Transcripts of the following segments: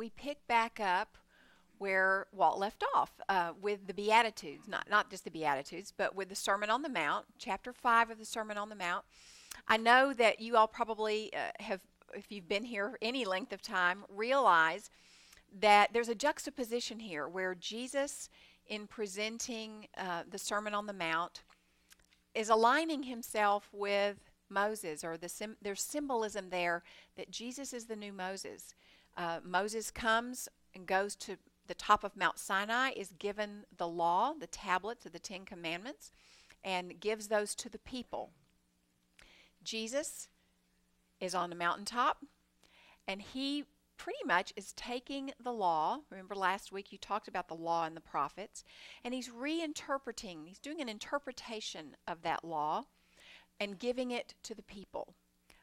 we pick back up where Walt left off uh, with the Beatitudes, not, not just the Beatitudes, but with the Sermon on the Mount, chapter 5 of the Sermon on the Mount. I know that you all probably uh, have, if you've been here any length of time, realize that there's a juxtaposition here where Jesus, in presenting uh, the Sermon on the Mount, is aligning himself with Moses, or the sim- there's symbolism there that Jesus is the new Moses. Uh, Moses comes and goes to the top of Mount Sinai, is given the law, the tablets of the Ten Commandments, and gives those to the people. Jesus is on the mountaintop, and he pretty much is taking the law. Remember last week you talked about the law and the prophets, and he's reinterpreting, he's doing an interpretation of that law and giving it to the people.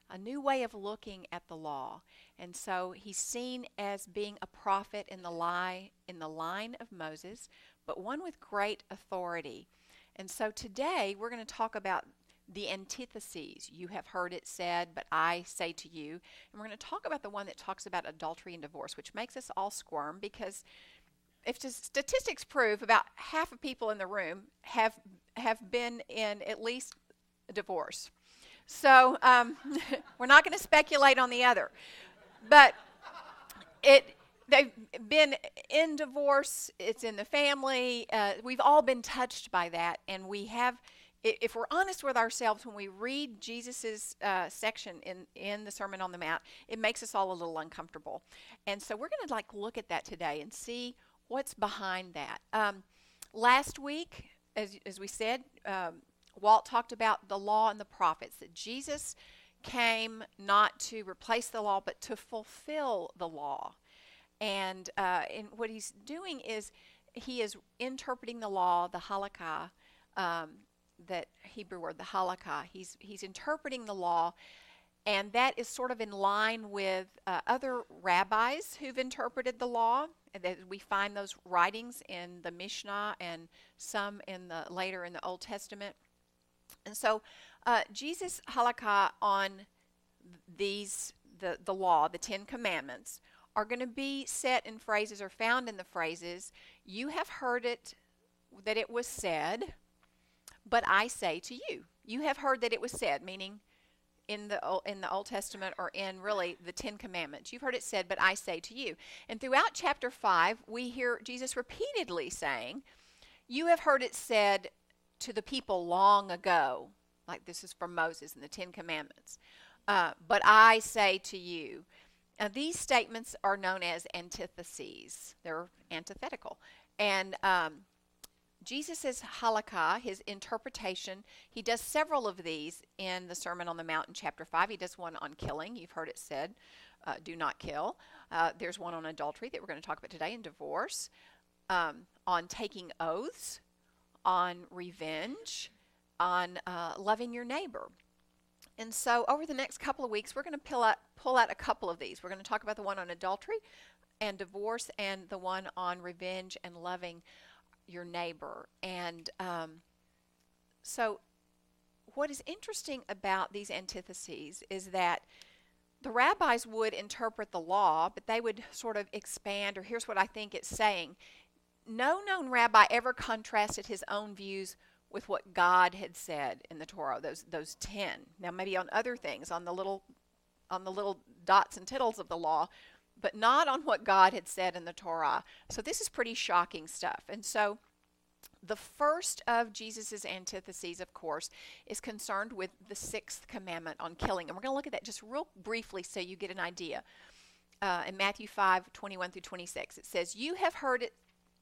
A new way of looking at the law. And so he's seen as being a prophet in the lie in the line of Moses, but one with great authority. And so today we're going to talk about the antitheses. You have heard it said, but I say to you. And we're going to talk about the one that talks about adultery and divorce, which makes us all squirm because if statistics prove about half of people in the room have have been in at least a divorce. So um, we're not going to speculate on the other, but it they've been in divorce. It's in the family. Uh, we've all been touched by that, and we have if we're honest with ourselves when we read Jesus's uh, section in in the Sermon on the Mount, it makes us all a little uncomfortable. And so we're going to like look at that today and see what's behind that. Um, last week, as as we said, um, Walt talked about the law and the prophets that Jesus came not to replace the law but to fulfill the law. And uh, and what he's doing is he is interpreting the law, the halakha. Um, that Hebrew word, the halakha. He's he's interpreting the law, and that is sort of in line with uh, other rabbis who've interpreted the law. That we find those writings in the Mishnah and some in the later in the Old Testament. And so, uh, Jesus halakha on these the the law, the Ten Commandments, are going to be set in phrases or found in the phrases. You have heard it that it was said but I say to you, you have heard that it was said, meaning in the in the Old Testament or in really the 10 commandments. You've heard it said, but I say to you. And throughout chapter 5, we hear Jesus repeatedly saying, you have heard it said to the people long ago, like this is from Moses and the 10 commandments. Uh, but I say to you, now, these statements are known as antitheses. They're antithetical. And um, Jesus' halakha, his interpretation, he does several of these in the Sermon on the Mount in chapter 5. He does one on killing. You've heard it said, uh, do not kill. Uh, there's one on adultery that we're going to talk about today, and divorce, um, on taking oaths, on revenge, on uh, loving your neighbor. And so, over the next couple of weeks, we're going to pull out, pull out a couple of these. We're going to talk about the one on adultery and divorce, and the one on revenge and loving your neighbor. And um, so, what is interesting about these antitheses is that the rabbis would interpret the law, but they would sort of expand, or here's what I think it's saying. No known rabbi ever contrasted his own views with what God had said in the Torah, those those ten. Now maybe on other things, on the little on the little dots and tittles of the law, but not on what God had said in the Torah. So this is pretty shocking stuff. And so the first of Jesus' antitheses, of course, is concerned with the sixth commandment on killing. And we're going to look at that just real briefly so you get an idea. Uh, in Matthew 5 21 through 26, it says, You have heard it.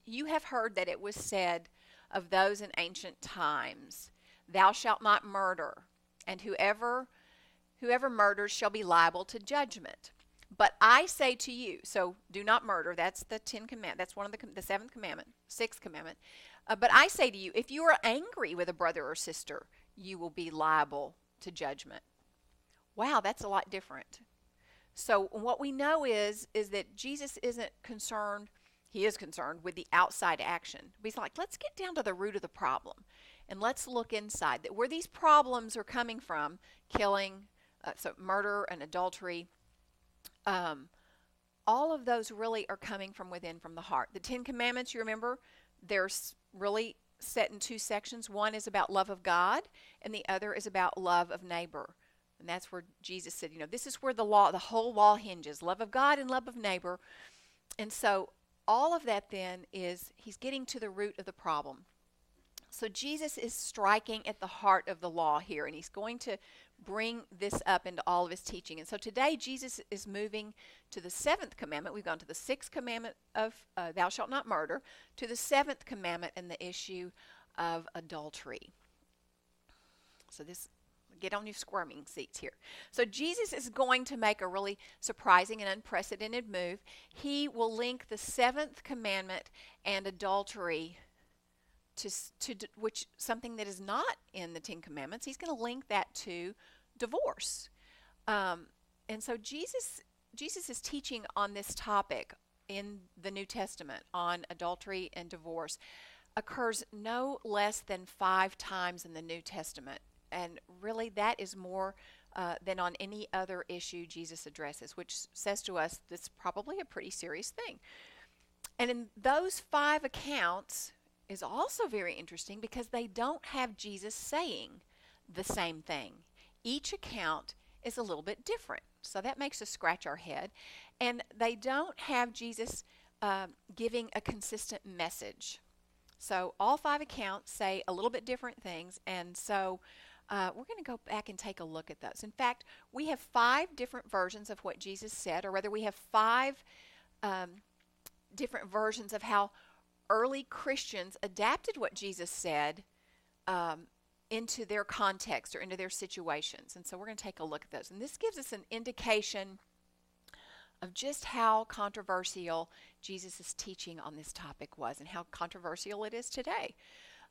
You have heard that it was said of those in ancient times, Thou shalt not murder, and whoever whoever murders shall be liable to judgment. But I say to you, so do not murder. That's the Ten Commandment. That's one of the the seventh commandment, sixth commandment. Uh, but I say to you, if you are angry with a brother or sister, you will be liable to judgment. Wow, that's a lot different. So what we know is is that Jesus isn't concerned. He is concerned with the outside action. He's like, let's get down to the root of the problem, and let's look inside. That where these problems are coming from, killing, uh, so murder and adultery, um, all of those really are coming from within, from the heart. The Ten Commandments, you remember, they're really set in two sections. One is about love of God, and the other is about love of neighbor. And that's where Jesus said, you know, this is where the law, the whole law hinges love of God and love of neighbor. And so all of that then is he's getting to the root of the problem. So Jesus is striking at the heart of the law here, and he's going to bring this up into all of his teaching. And so today, Jesus is moving to the seventh commandment. We've gone to the sixth commandment of uh, thou shalt not murder, to the seventh commandment and the issue of adultery. So this get on your squirming seats here. So Jesus is going to make a really surprising and unprecedented move. He will link the seventh commandment and adultery to, to which something that is not in the Ten Commandments. He's going to link that to divorce. Um, and so Jesus Jesus is teaching on this topic in the New Testament on adultery and divorce occurs no less than five times in the New Testament. And really, that is more uh, than on any other issue Jesus addresses, which says to us that's probably a pretty serious thing. And in those five accounts, is also very interesting because they don't have Jesus saying the same thing. Each account is a little bit different. So that makes us scratch our head. And they don't have Jesus uh, giving a consistent message. So all five accounts say a little bit different things. And so uh, we're going to go back and take a look at those. In fact, we have five different versions of what Jesus said, or rather, we have five um, different versions of how early Christians adapted what Jesus said um, into their context or into their situations. And so we're going to take a look at those. And this gives us an indication of just how controversial Jesus' teaching on this topic was and how controversial it is today.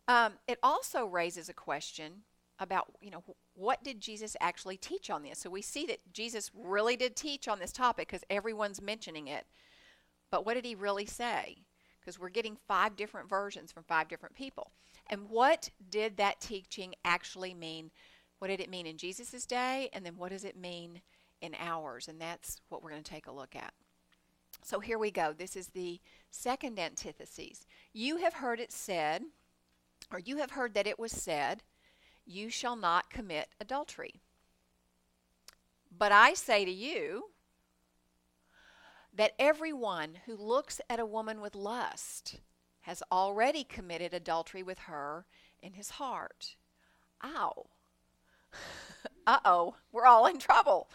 Um, it also raises a question about, you know, what did Jesus actually teach on this? So we see that Jesus really did teach on this topic because everyone's mentioning it. But what did he really say? because we're getting five different versions from five different people. And what did that teaching actually mean? What did it mean in Jesus' day? And then what does it mean in ours? And that's what we're going to take a look at. So here we go. This is the second antithesis. You have heard it said, or you have heard that it was said, you shall not commit adultery. But I say to you, that everyone who looks at a woman with lust has already committed adultery with her in his heart. Ow. uh oh, we're all in trouble.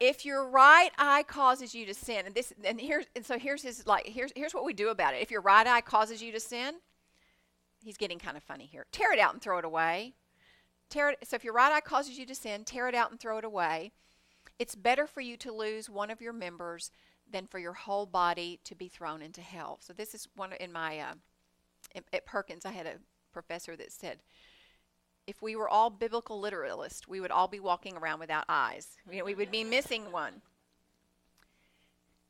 If your right eye causes you to sin, and this, and here's, and so here's his like, here's here's what we do about it. If your right eye causes you to sin, he's getting kind of funny here. Tear it out and throw it away. Tear it. So if your right eye causes you to sin, tear it out and throw it away. It's better for you to lose one of your members than for your whole body to be thrown into hell. So this is one in my uh, at Perkins. I had a professor that said, if we were all biblical literalists, we would all be walking around without eyes. You know, we would be missing one.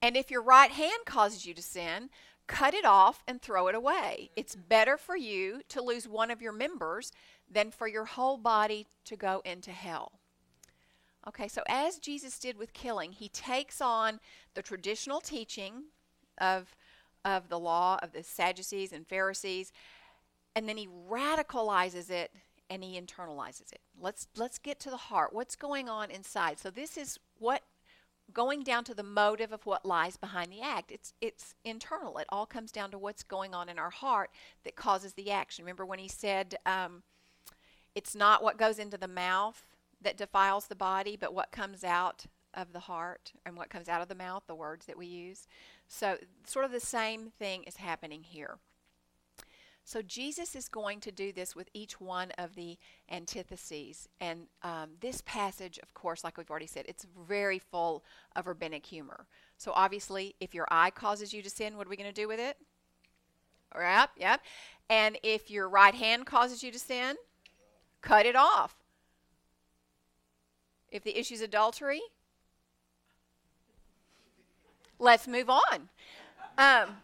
And if your right hand causes you to sin, cut it off and throw it away. It's better for you to lose one of your members than for your whole body to go into hell. Okay, so as Jesus did with killing, he takes on the traditional teaching of, of the law of the Sadducees and Pharisees, and then he radicalizes it and he internalizes it. Let's let's get to the heart. What's going on inside? So this is what going down to the motive of what lies behind the act. It's it's internal. It all comes down to what's going on in our heart that causes the action. Remember when he said, um, "It's not what goes into the mouth that defiles the body, but what comes out of the heart and what comes out of the mouth, the words that we use. So, sort of the same thing is happening here. So, Jesus is going to do this with each one of the antitheses. And um, this passage, of course, like we've already said, it's very full of rabbinic humor. So, obviously, if your eye causes you to sin, what are we going to do with it? Yep, yep. And if your right hand causes you to sin, cut it off. If the issue is adultery, let's move on. Um,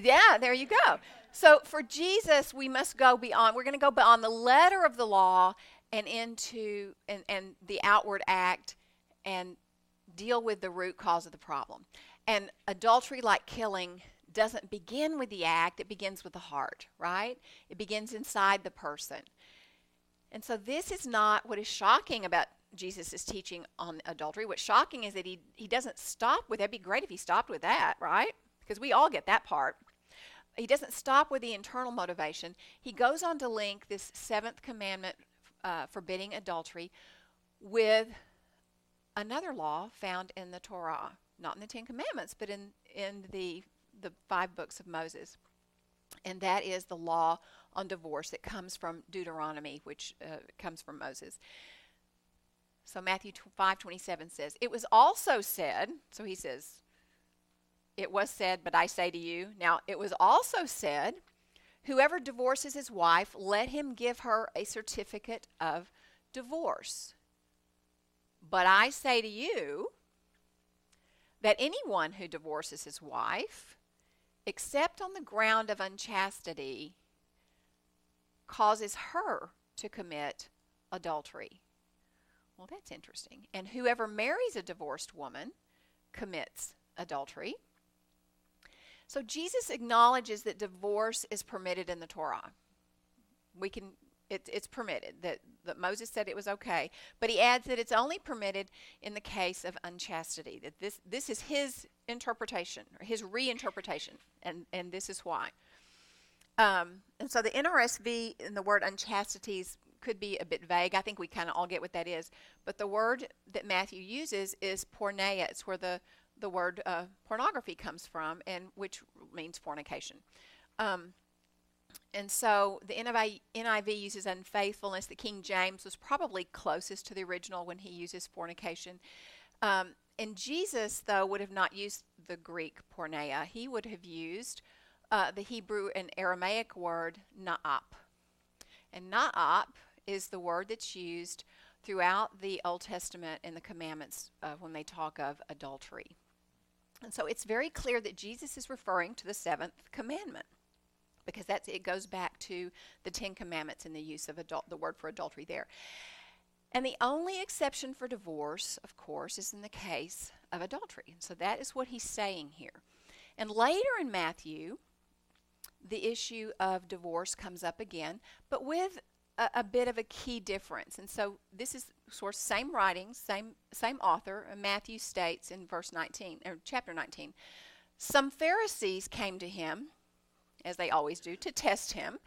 yeah, there you go. So for Jesus, we must go beyond. We're going to go beyond the letter of the law and into and, and the outward act and deal with the root cause of the problem. And adultery, like killing, doesn't begin with the act, it begins with the heart, right? It begins inside the person. And so this is not what is shocking about Jesus' teaching on adultery. What's shocking is that he, he doesn't stop with, that'd be great if he stopped with that, right? Because we all get that part. He doesn't stop with the internal motivation. He goes on to link this seventh commandment uh, forbidding adultery with another law found in the Torah, not in the Ten Commandments, but in, in the, the five books of Moses. And that is the law on divorce that comes from Deuteronomy, which uh, comes from Moses. So Matthew 5:27 says, "It was also said," so he says, "It was said, but I say to you." Now, it was also said, "Whoever divorces his wife, let him give her a certificate of divorce." But I say to you that anyone who divorces his wife, except on the ground of unchastity, causes her to commit adultery. Well, that's interesting. And whoever marries a divorced woman commits adultery. So Jesus acknowledges that divorce is permitted in the Torah. We can it, it's permitted that, that Moses said it was okay, but he adds that it's only permitted in the case of unchastity. That this this is his interpretation or his reinterpretation, and and this is why. Um, and so the NRSV in the word unchastities could be a bit vague. I think we kind of all get what that is. But the word that Matthew uses is porneia. It's where the, the word uh, pornography comes from, and which means fornication. Um, and so the NIV, uses unfaithfulness. The King James was probably closest to the original when he uses fornication. Um, and Jesus, though, would have not used the Greek porneia. He would have used uh, the Hebrew and Aramaic word na'ap. And na'ap is the word that's used throughout the Old Testament and the commandments uh, when they talk of adultery. And so it's very clear that Jesus is referring to the seventh commandment because that's it goes back to the Ten Commandments and the use of adult, the word for adultery there. And the only exception for divorce, of course, is in the case of adultery. So that is what he's saying here. And later in Matthew, the issue of divorce comes up again, but with a, a, bit of a key difference. And so this is of same writings, same same author. Matthew states in verse 19 or chapter 19, some Pharisees came to him, as they always do, to test him,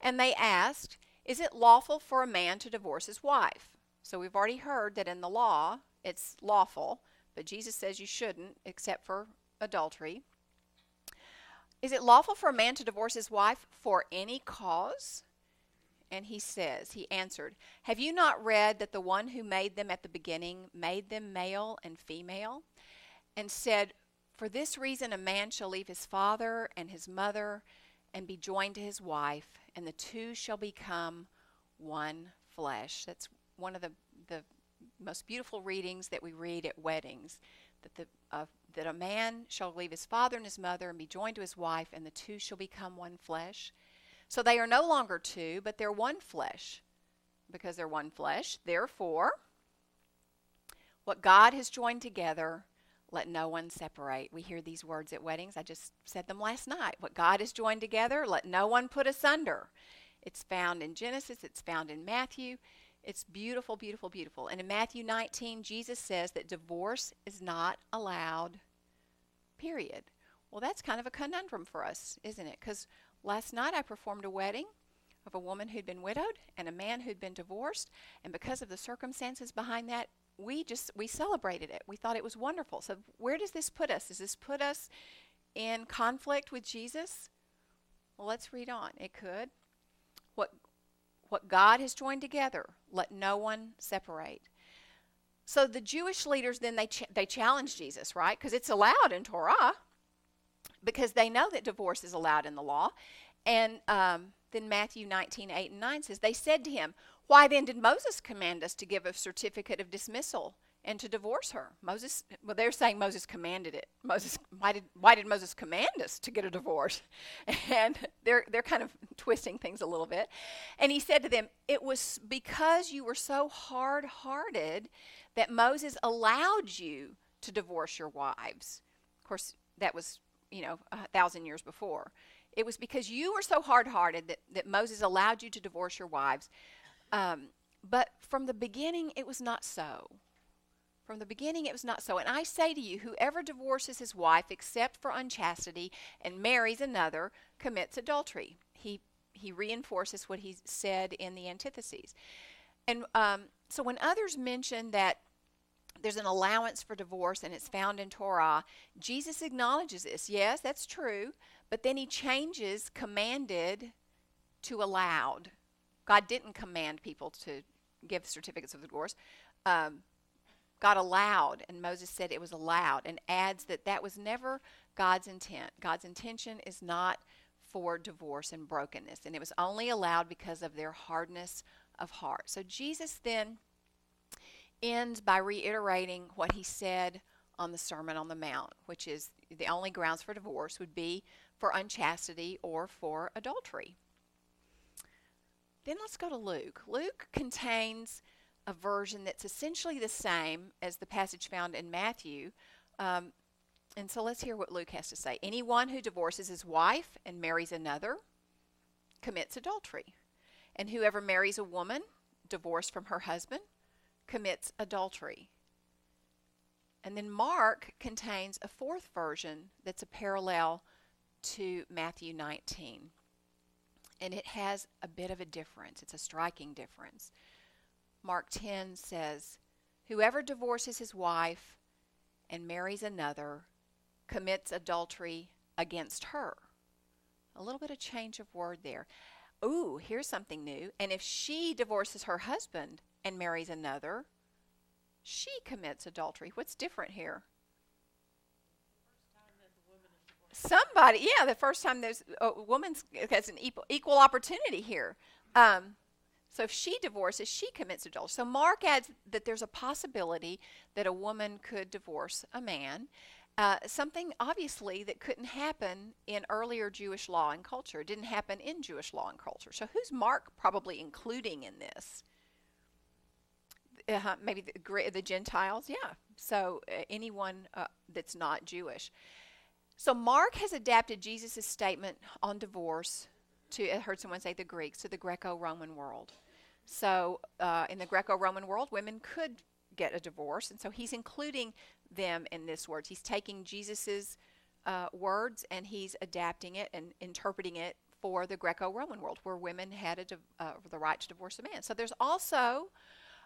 and they asked, "Is it lawful for a man to divorce his wife?" So we've already heard that in the law it's lawful, but Jesus says you shouldn't, except for adultery. Is it lawful for a man to divorce his wife for any cause? And he says, He answered, Have you not read that the one who made them at the beginning made them male and female? And said, For this reason a man shall leave his father and his mother and be joined to his wife, and the two shall become one flesh. That's one of the, the most beautiful readings that we read at weddings. That the uh, that a man shall leave his father and his mother and be joined to his wife, and the two shall become one flesh. So they are no longer two, but they're one flesh. Because they're one flesh, therefore, what God has joined together, let no one separate. We hear these words at weddings. I just said them last night. What God has joined together, let no one put asunder. It's found in Genesis, it's found in Matthew. It's beautiful, beautiful, beautiful. And in Matthew 19, Jesus says that divorce is not allowed, period. Well, that's kind of a conundrum for us, isn't it? Because Last night I performed a wedding of a woman who'd been widowed and a man who'd been divorced, and because of the circumstances behind that, we just we celebrated it. We thought it was wonderful. So where does this put us? Does this put us in conflict with Jesus? Well, let's read on. It could. What what God has joined together, let no one separate. So the Jewish leaders then they ch- they challenge Jesus, right? Because it's allowed in Torah because they know that divorce is allowed in the law. And um, then Matthew 19, 8 and 9 says, They said to him, Why then did Moses command us to give a certificate of dismissal and to divorce her? Moses, well, they're saying Moses commanded it. Moses, why did, why did Moses command us to get a divorce? And they're, they're kind of twisting things a little bit. And he said to them, It was because you were so hard hearted that Moses allowed you to divorce your wives. Of course, that was, you know, a thousand years before. It was because you were so hard hearted that, that Moses allowed you to divorce your wives. Um, but from the beginning, it was not so. From the beginning, it was not so. And I say to you, whoever divorces his wife except for unchastity and marries another commits adultery. He, he reinforces what he said in the antitheses. And um, so when others mention that there's an allowance for divorce and it's found in Torah, Jesus acknowledges this. Yes, that's true. But then he changes commanded to allowed. God didn't command people to give certificates of divorce. Um, God allowed, and Moses said it was allowed, and adds that that was never God's intent. God's intention is not for divorce and brokenness, and it was only allowed because of their hardness of heart. So Jesus then ends by reiterating what he said on the Sermon on the Mount, which is the only grounds for divorce would be for unchastity or for adultery. Then let's go to Luke. Luke contains a version that's essentially the same as the passage found in Matthew. Um, and so let's hear what Luke has to say. Anyone who divorces his wife and marries another commits adultery. And whoever marries a woman divorced from her husband commits adultery. And then Mark contains a fourth version that's a parallel to Matthew 19. And it has a bit of a difference. It's a striking difference. Mark 10 says, Whoever divorces his wife and marries another commits adultery against her. A little bit of change of word there. Ooh, here's something new. And if she divorces her husband and marries another, she commits adultery. What's different here? Somebody, yeah, the first time there's a woman has an equal, equal opportunity here. Um, so if she divorces, she commits adultery. So Mark adds that there's a possibility that a woman could divorce a man. Uh, something obviously that couldn't happen in earlier Jewish law and culture. It didn't happen in Jewish law and culture. So who's Mark probably including in this? Uh, maybe the, the, Gentiles, yeah. So uh, anyone uh, that's not Jewish. So Mark has adapted Jesus' statement on divorce to, I heard someone say the Greeks, to the Greco Roman world. So uh, in the Greco Roman world, women could get a divorce, and so he's including them in this words. He's taking Jesus's uh, words and he's adapting it and interpreting it for the Greco Roman world, where women had a div- uh, the right to divorce a man. So there's also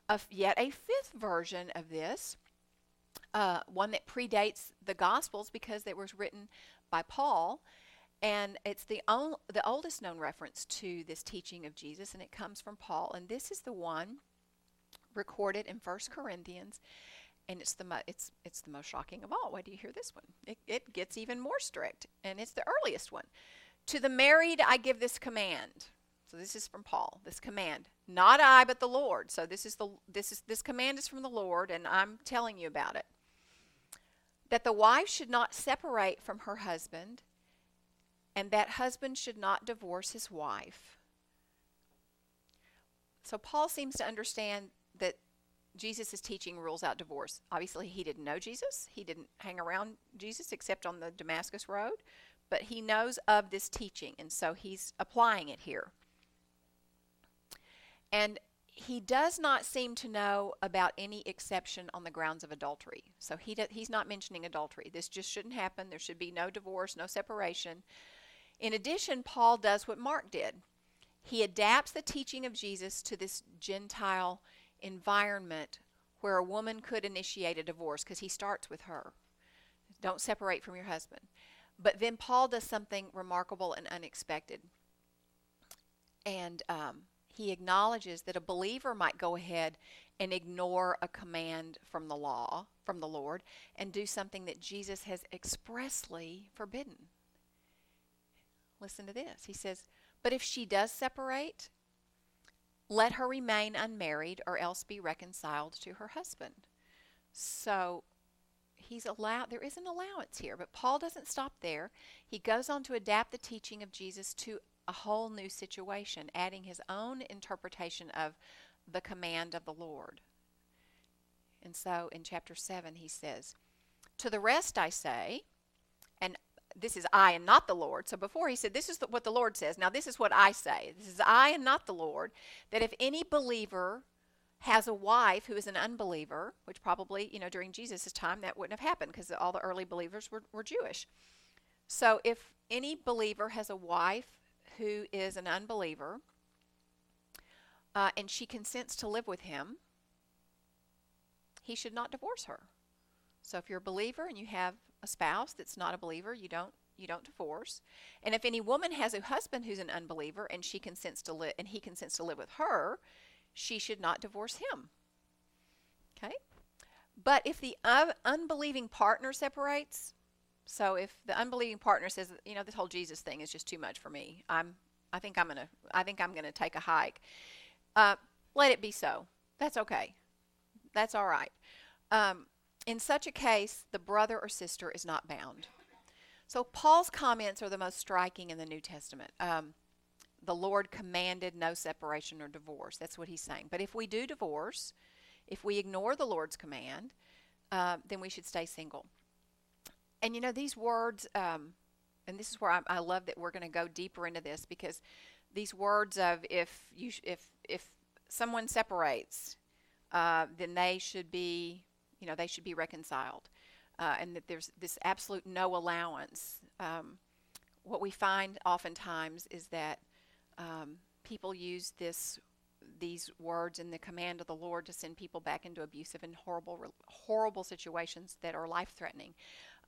a f- yet a fifth version of this. Uh, one that predates the Gospels because it was written by Paul, and it's the, on, the oldest known reference to this teaching of Jesus, and it comes from Paul. And this is the one recorded in First Corinthians, and it's the mo- it's it's the most shocking of all. Why do you hear this one? It, it gets even more strict, and it's the earliest one. To the married, I give this command. So this is from Paul. This command, not I, but the Lord. So this is the this is this command is from the Lord, and I'm telling you about it. That the wife should not separate from her husband and that husband should not divorce his wife. So Paul seems to understand that Jesus' is teaching rules out divorce. Obviously, he didn't know Jesus. He didn't hang around Jesus except on the Damascus Road, but he knows of this teaching, and so he's applying it here. And he does not seem to know about any exception on the grounds of adultery. So he do, he's not mentioning adultery. This just shouldn't happen. There should be no divorce, no separation. In addition, Paul does what Mark did. He adapts the teaching of Jesus to this Gentile environment where a woman could initiate a divorce because he starts with her. Don't separate from your husband. But then Paul does something remarkable and unexpected. And um, he acknowledges that a believer might go ahead and ignore a command from the law, from the Lord, and do something that Jesus has expressly forbidden. Listen to this. He says, But if she does separate, let her remain unmarried or else be reconciled to her husband. So he's allowed there is an allowance here, but Paul doesn't stop there. He goes on to adapt the teaching of Jesus to a whole new situation, adding his own interpretation of the command of the Lord. And so in chapter 7 he says, To the rest I say, and this is I and not the Lord. So before he said, This is the, what the Lord says. Now this is what I say. This is I and not the Lord. That if any believer has a wife who is an unbeliever, which probably, you know, during Jesus' time that wouldn't have happened because all the early believers were, were Jewish. So if any believer has a wife who is an unbeliever uh, and she consents to live with him, he should not divorce her. So if you're a believer and you have a spouse that's not a believer, you don't you don't divorce. And if any woman has a husband who's an unbeliever and she consents to live and he consents to live with her, she should not divorce him. Okay? But if the un- unbelieving partner separates, so if the unbelieving partner says, you know, this whole Jesus thing is just too much for me. I'm I think I'm to I think I'm to take a hike. Uh, let it be so. That's okay. That's all right. Um, in such a case, the brother or sister is not bound. So Paul's comments are the most striking in the New Testament. Um, the Lord commanded no separation or divorce. That's what he's saying. But if we do divorce, if we ignore the Lord's command, uh, then we should stay single. And you know, these words, um, and this is where I, I love that we're going to go deeper into this because these words of if you if if someone separates, uh, then they should be, you know, they should be reconciled, uh, and that there's this absolute no allowance. Um, what we find oftentimes is that um, people use this these words in the command of the Lord to send people back into abusive and horrible horrible situations that are life threatening.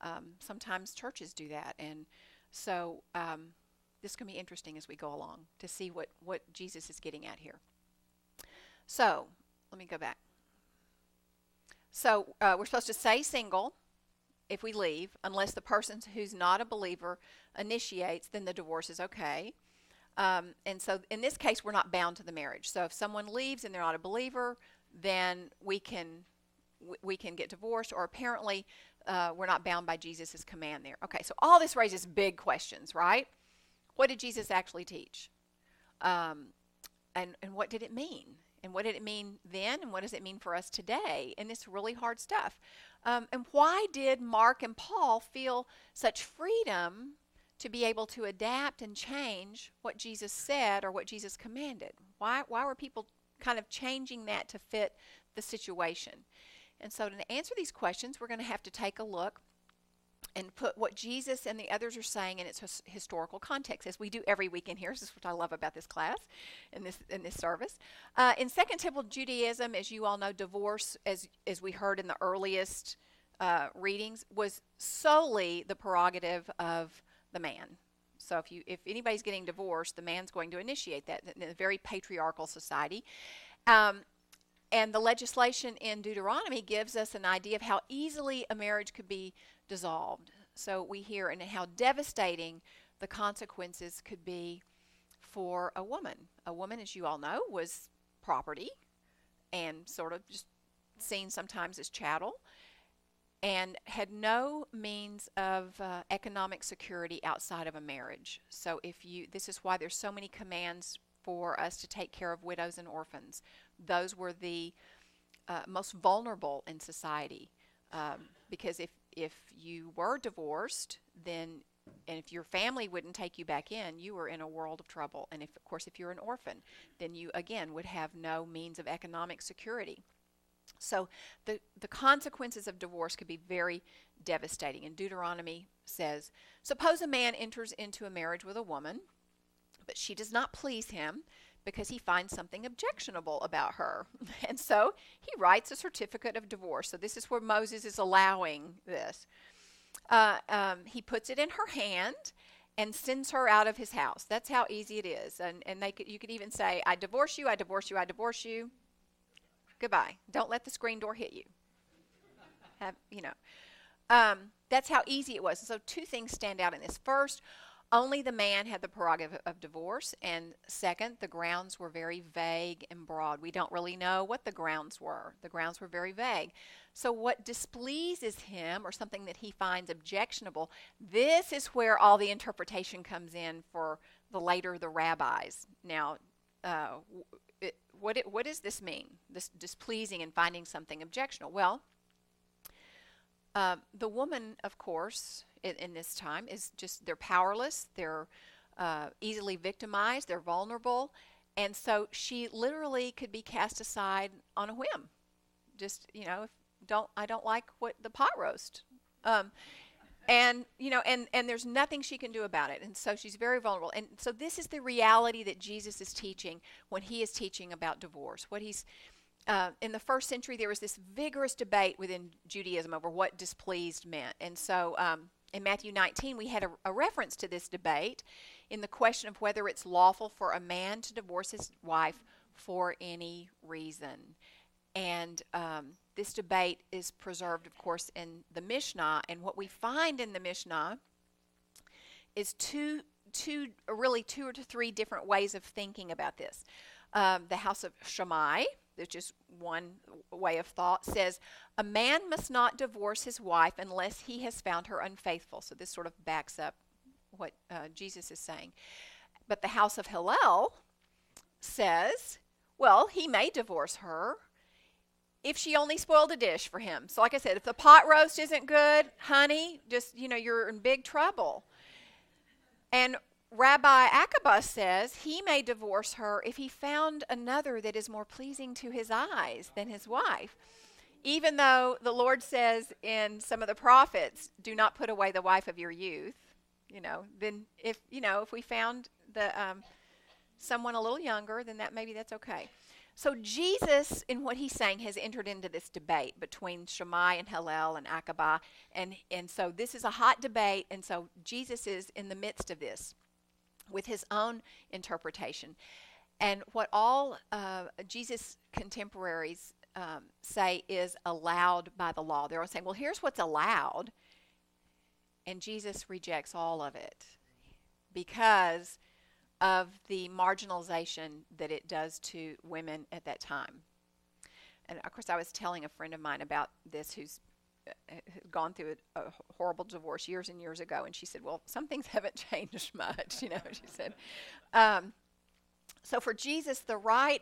Um, sometimes churches do that, and so um, this can be interesting as we go along to see what what Jesus is getting at here. So let me go back. So uh, we're supposed to stay single if we leave, unless the person who's not a believer initiates, then the divorce is okay. Um, and so in this case, we're not bound to the marriage. So if someone leaves and they're not a believer, then we can we can get divorced, or apparently uh, we're not bound by Jesus' command there. Okay, so all this raises big questions, right? What did Jesus actually teach? Um, and, and what did it mean? And what did it mean then? And what does it mean for us today? And it's really hard stuff. Um, and why did Mark and Paul feel such freedom to be able to adapt and change what Jesus said or what Jesus commanded? Why, why were people kind of changing that to fit the situation? And so, to answer these questions, we're going to have to take a look and put what Jesus and the others are saying in its his- historical context, as we do every week in here. This is what I love about this class in this in this service. Uh, in Second Temple Judaism, as you all know, divorce, as as we heard in the earliest uh, readings, was solely the prerogative of the man. So if you if anybody's getting divorced, the man's going to initiate that in a very patriarchal society. Um, and the legislation in Deuteronomy gives us an idea of how easily a marriage could be dissolved. So we hear and how devastating the consequences could be for a woman. A woman, as you all know, was property and sort of just seen sometimes as chattel and had no means of uh, economic security outside of a marriage. So if you this is why there's so many commands for us to take care of widows and orphans. Those were the uh, most vulnerable in society um, because if if you were divorced, then and if your family wouldn't take you back in, you were in a world of trouble. And if of course if you're an orphan, then you again would have no means of economic security. So the, the consequences of divorce could be very devastating. And Deuteronomy says Suppose a man enters into a marriage with a woman, but she does not please him because he finds something objectionable about her. And so he writes a certificate of divorce. So this is where Moses is allowing this. Uh, um, he puts it in her hand and sends her out of his house. That's how easy it is. And, and they could, you could even say, I divorce you, I divorce you, I divorce you. Goodbye. Don't let the screen door hit you. Have, you know. Um, that's how easy it was. So two things stand out in this. First, only the man had the prerogative of divorce, and second, the grounds were very vague and broad. We don't really know what the grounds were. The grounds were very vague. So, what displeases him, or something that he finds objectionable, this is where all the interpretation comes in for the later the rabbis. Now, uh, it, what, it, what does this mean? This displeasing and finding something objectionable? Well, Um, the woman, of course, in, in, this time is just they're powerless, they're uh, easily victimized, they're vulnerable, and so she literally could be cast aside on a whim. Just you know, if don't I don't like what the pot roast. Um, and you know and and there's nothing she can do about it and so she's very vulnerable and so this is the reality that jesus is teaching when he is teaching about divorce what he's uh, in the first century there was this vigorous debate within judaism over what displeased meant and so um, in matthew 19 we had a, a reference to this debate in the question of whether it's lawful for a man to divorce his wife for any reason and um, this debate is preserved, of course, in the Mishnah. And what we find in the Mishnah is two, two really two or three different ways of thinking about this. Um, the house of Shammai, which is one way of thought, says a man must not divorce his wife unless he has found her unfaithful. So this sort of backs up what uh, Jesus is saying. But the house of Hillel says, well, he may divorce her if she only spoiled a dish for him. So, like I said, if the pot roast isn't good, honey, just, you know, you're in big trouble. And Rabbi Akiba says he may divorce her if he found another that is more pleasing to his eyes than his wife. Even though the Lord says in some of the prophets, do not put away the wife of your youth, you know, then if, you know, if we found the, um, someone a little younger, then that maybe that's okay. So Jesus, in what he's saying, has entered into this debate between Shammai and Hillel and Akiba, and and so this is a hot debate, and so Jesus is in the midst of this with his own interpretation, and what all uh, Jesus contemporaries um, say is allowed by the law. They're all saying, well, here's what's allowed, and Jesus rejects all of it because of the marginalization that it does to women at that time. And of course, I was telling a friend of mine about this who's uh, gone through a, a, horrible divorce years and years ago, and she said, "Well, some things haven't changed much," you know. She said, um, "So for Jesus, the right."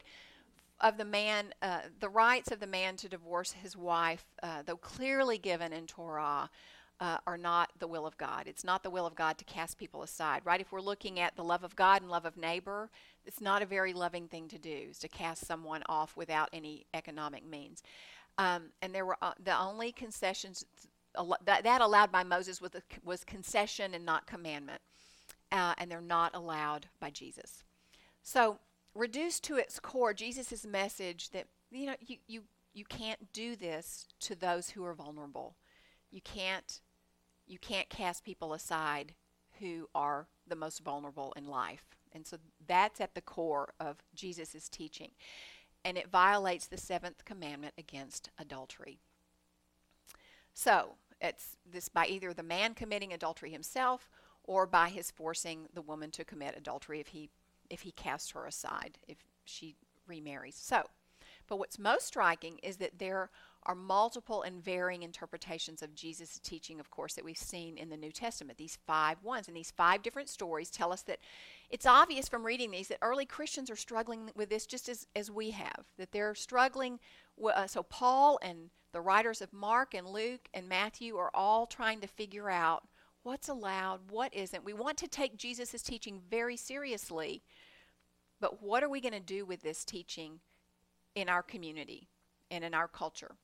Of the man, uh, the rights of the man to divorce his wife, uh, though clearly given in Torah, uh, are not the will of God. It's not the will of God to cast people aside, right? If we're looking at the love of God and love of neighbor, it's not a very loving thing to do, is to cast someone off without any economic means. Um, and there were uh, the only concessions that, that allowed by Moses was, a, was concession and not commandment. Uh, and they're not allowed by Jesus. So, reduced to its core, Jesus' message that, you know, you, you, you can't do this to those who are vulnerable. You can't you can't cast people aside who are the most vulnerable in life. And so that's at the core of Jesus' teaching. And it violates the seventh commandment against adultery. So it's this by either the man committing adultery himself or by his forcing the woman to commit adultery if he if he casts her aside, if she remarries. So, but what's most striking is that there are multiple and varying interpretations of Jesus' teaching, of course, that we've seen in the New Testament. These five ones and these five different stories tell us that it's obvious from reading these that early Christians are struggling with this just as, as we have, that they're struggling. Uh, so, Paul and the writers of Mark and Luke and Matthew are all trying to figure out what's allowed, what isn't. We want to take Jesus' teaching very seriously, but what are we going to do with this teaching in our community and in our culture?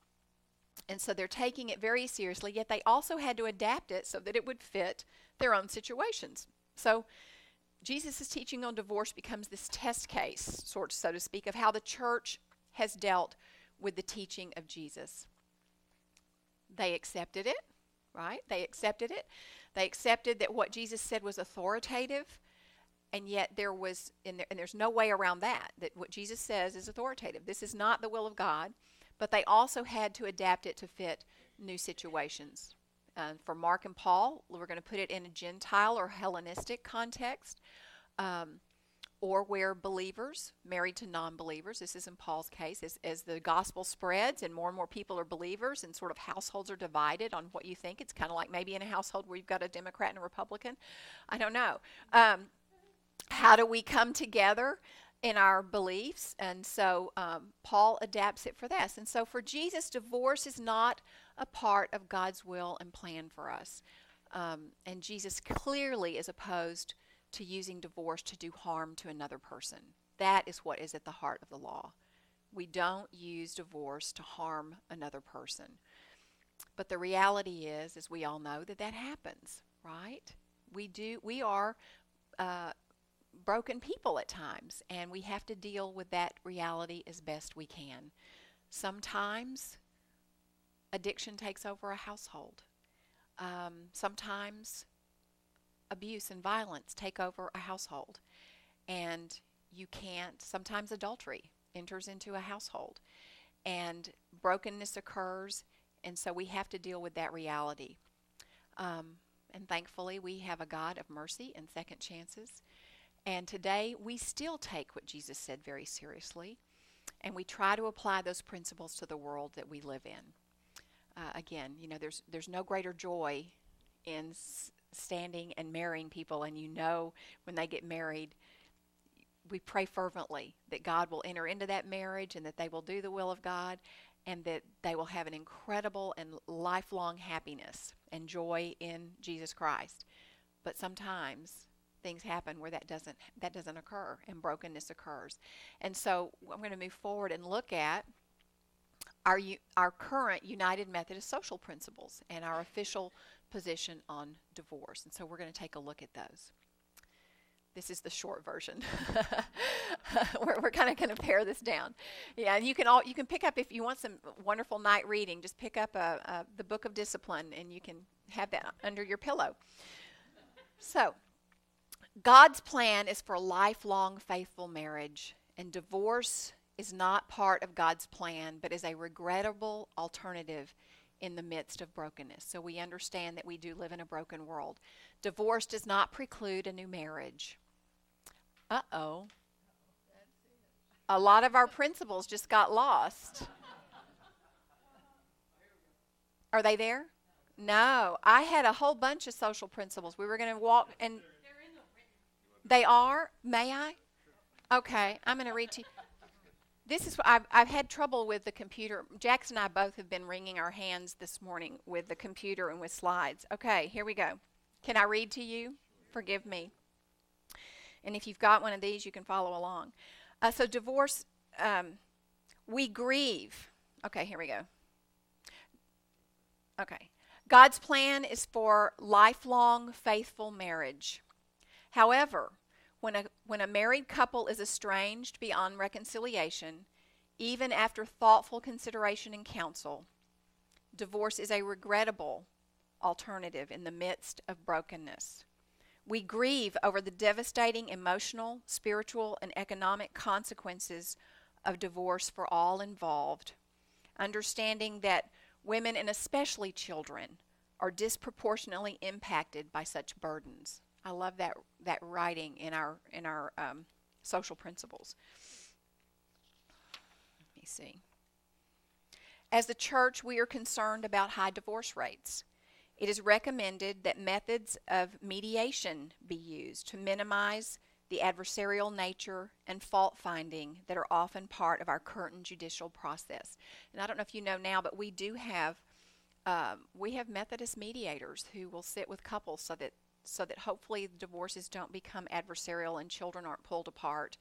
And so they're taking it very seriously, yet they also had to adapt it so that it would fit their own situations. So Jesus' teaching on divorce becomes this test case, sort so to speak, of how the church has dealt with the teaching of Jesus. They accepted it, right? They accepted it. They accepted that what Jesus said was authoritative, and yet there was, and, there, and there's no way around that, that what Jesus says is authoritative. This is not the will of God but they also had to adapt it to fit new situations. Uh, for Mark and Paul, we're going to put it in a Gentile or Hellenistic context, um, or where believers married to non believers, this is in Paul's case, as, as the gospel spreads and more and more people are believers and sort of households are divided on what you think. It's kind of like maybe in a household where you've got a Democrat and a Republican. I don't know. Um, how do we come together? In our beliefs. And so um, Paul adapts it for this. And so for Jesus, divorce is not a part of God's will and plan for us. Um, and Jesus clearly is opposed to using divorce to do harm to another person. That is what is at the heart of the law. We don't use divorce to harm another person. But the reality is, as we all know, that that happens, right? We do. We are uh, broken people at times, and we have to deal with that reality as best we can. Sometimes addiction takes over a household. Um, sometimes abuse and violence take over a household, and you can't. Sometimes adultery enters into a household, and brokenness occurs, and so we have to deal with that reality. Um, and thankfully, we have a God of mercy and second chances. And today, we still take what Jesus said very seriously, and we try to apply those principles to the world that we live in. Uh, again, you know, there's there's no greater joy in s- standing and marrying people, and you know when they get married, we pray fervently that God will enter into that marriage and that they will do the will of God, and that they will have an incredible and lifelong happiness and joy in Jesus Christ. But sometimes things happen where that doesn't that doesn't occur and brokenness occurs. And so I'm going to move forward and look at our our current United Methodist social principles and our official position on divorce. And so we're going to take a look at those. This is the short version. we're we're kind of going to pare this down. Yeah, and you can all you can pick up if you want some wonderful night reading. Just pick up a, a the Book of Discipline, and you can have that under your pillow. So, God's plan is for lifelong faithful marriage, and divorce is not part of God's plan, but is a regrettable alternative in the midst of brokenness. So we understand that we do live in a broken world. Divorce does not preclude a new marriage. Uh oh. A lot of our principles just got lost. Are they there? No. I had a whole bunch of social principles. We were going to walk and. They are? May I? Okay, I'm going to read to you. This is I've, I've had trouble with the computer. Jackson and I both have been wringing our hands this morning with the computer and with slides. Okay, here we go. Can I read to you? Forgive me. And if you've got one of these, you can follow along. Uh, so, divorce, um, we grieve. Okay, here we go. Okay. God's plan is for lifelong faithful marriage. However, when a, when a married couple is estranged beyond reconciliation, even after thoughtful consideration and counsel, divorce is a regrettable alternative in the midst of brokenness. We grieve over the devastating emotional, spiritual, and economic consequences of divorce for all involved, understanding that women and especially children are disproportionately impacted by such burdens. I love that that writing in our in our um, social principles. Let me see. As the church, we are concerned about high divorce rates. It is recommended that methods of mediation be used to minimize the adversarial nature and fault finding that are often part of our current judicial process. And I don't know if you know now, but we do have um, we have Methodist mediators who will sit with couples so that so that hopefully divorces don't become adversarial and children aren't pulled apart.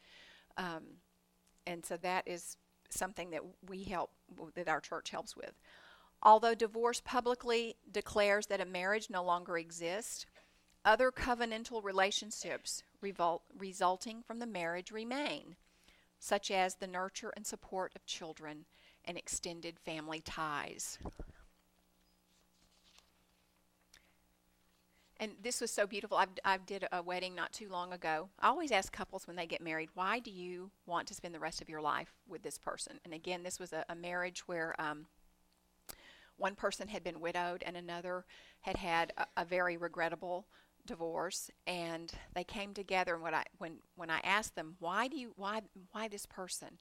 Um, and so that is something that we help that our church helps with. Although divorce publicly declares that a marriage no longer exists, other covenantal relationships revol- resulting from the marriage remain, such as the nurture and support of children and extended family ties. And this was so beautiful. I've, I did a wedding not too long ago. I always ask couples when they get married, why do you want to spend the rest of your life with this person? And again, this was a, a marriage where um, one person had been widowed and another had had a, a, very regrettable divorce. And they came together. And what I when when I asked them, why do you why why this person?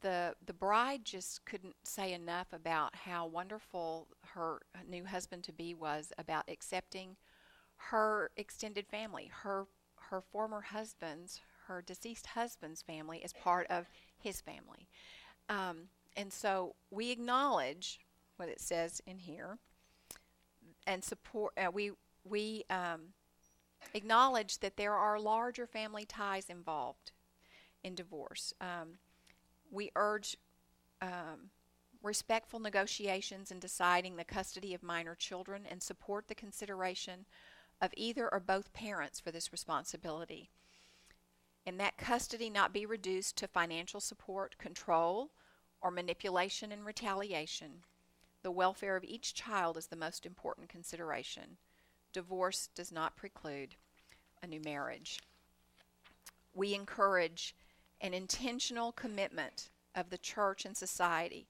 The the bride just couldn't say enough about how wonderful her new husband to be was about accepting her extended family, her her former husband's, her deceased husband's family, is part of his family. Um, and so we acknowledge what it says in here, and support. Uh, we we um, acknowledge that there are larger family ties involved in divorce. Um, we urge um, respectful negotiations in deciding the custody of minor children and support the consideration of either or both parents for this responsibility. And that custody not be reduced to financial support, control, or manipulation and retaliation. The welfare of each child is the most important consideration. Divorce does not preclude a new marriage. We encourage an intentional commitment of the church and society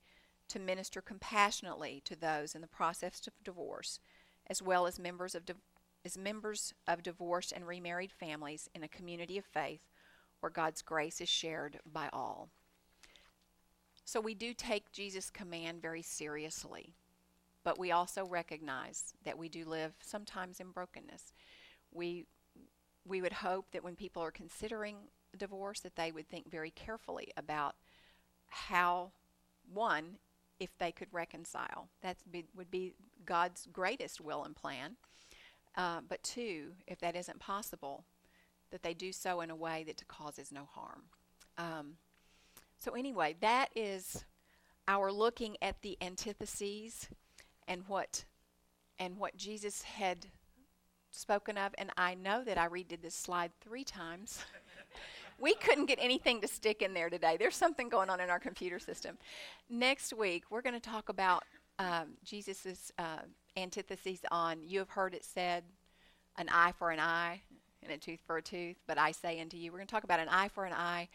to minister compassionately to those in the process of divorce, as well as members of, as members of divorced and remarried families in a community of faith where God's grace is shared by all. So we do take Jesus' command very seriously, but we also recognize that we do live sometimes in brokenness. We we would hope that when people are considering divorce that they would think very carefully about how one if they could reconcile that would be god's greatest will and plan uh, but two if that isn't possible that they do so in a way that causes no harm um, so anyway that is our looking at the antitheses and what and what jesus had spoken of and i know that i redid this slide three times we couldn't get anything to stick in there today. There's something going on in our computer system. Next week, we're going to talk about um, Jesus' uh, antitheses on you have heard it said, an eye for an eye and a tooth for a tooth, but I say unto you. We're going to talk about an eye for an eye,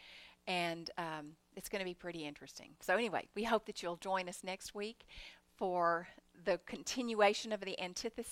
and um, it's going to be pretty interesting. So, anyway, we hope that you'll join us next week for the continuation of the antitheses.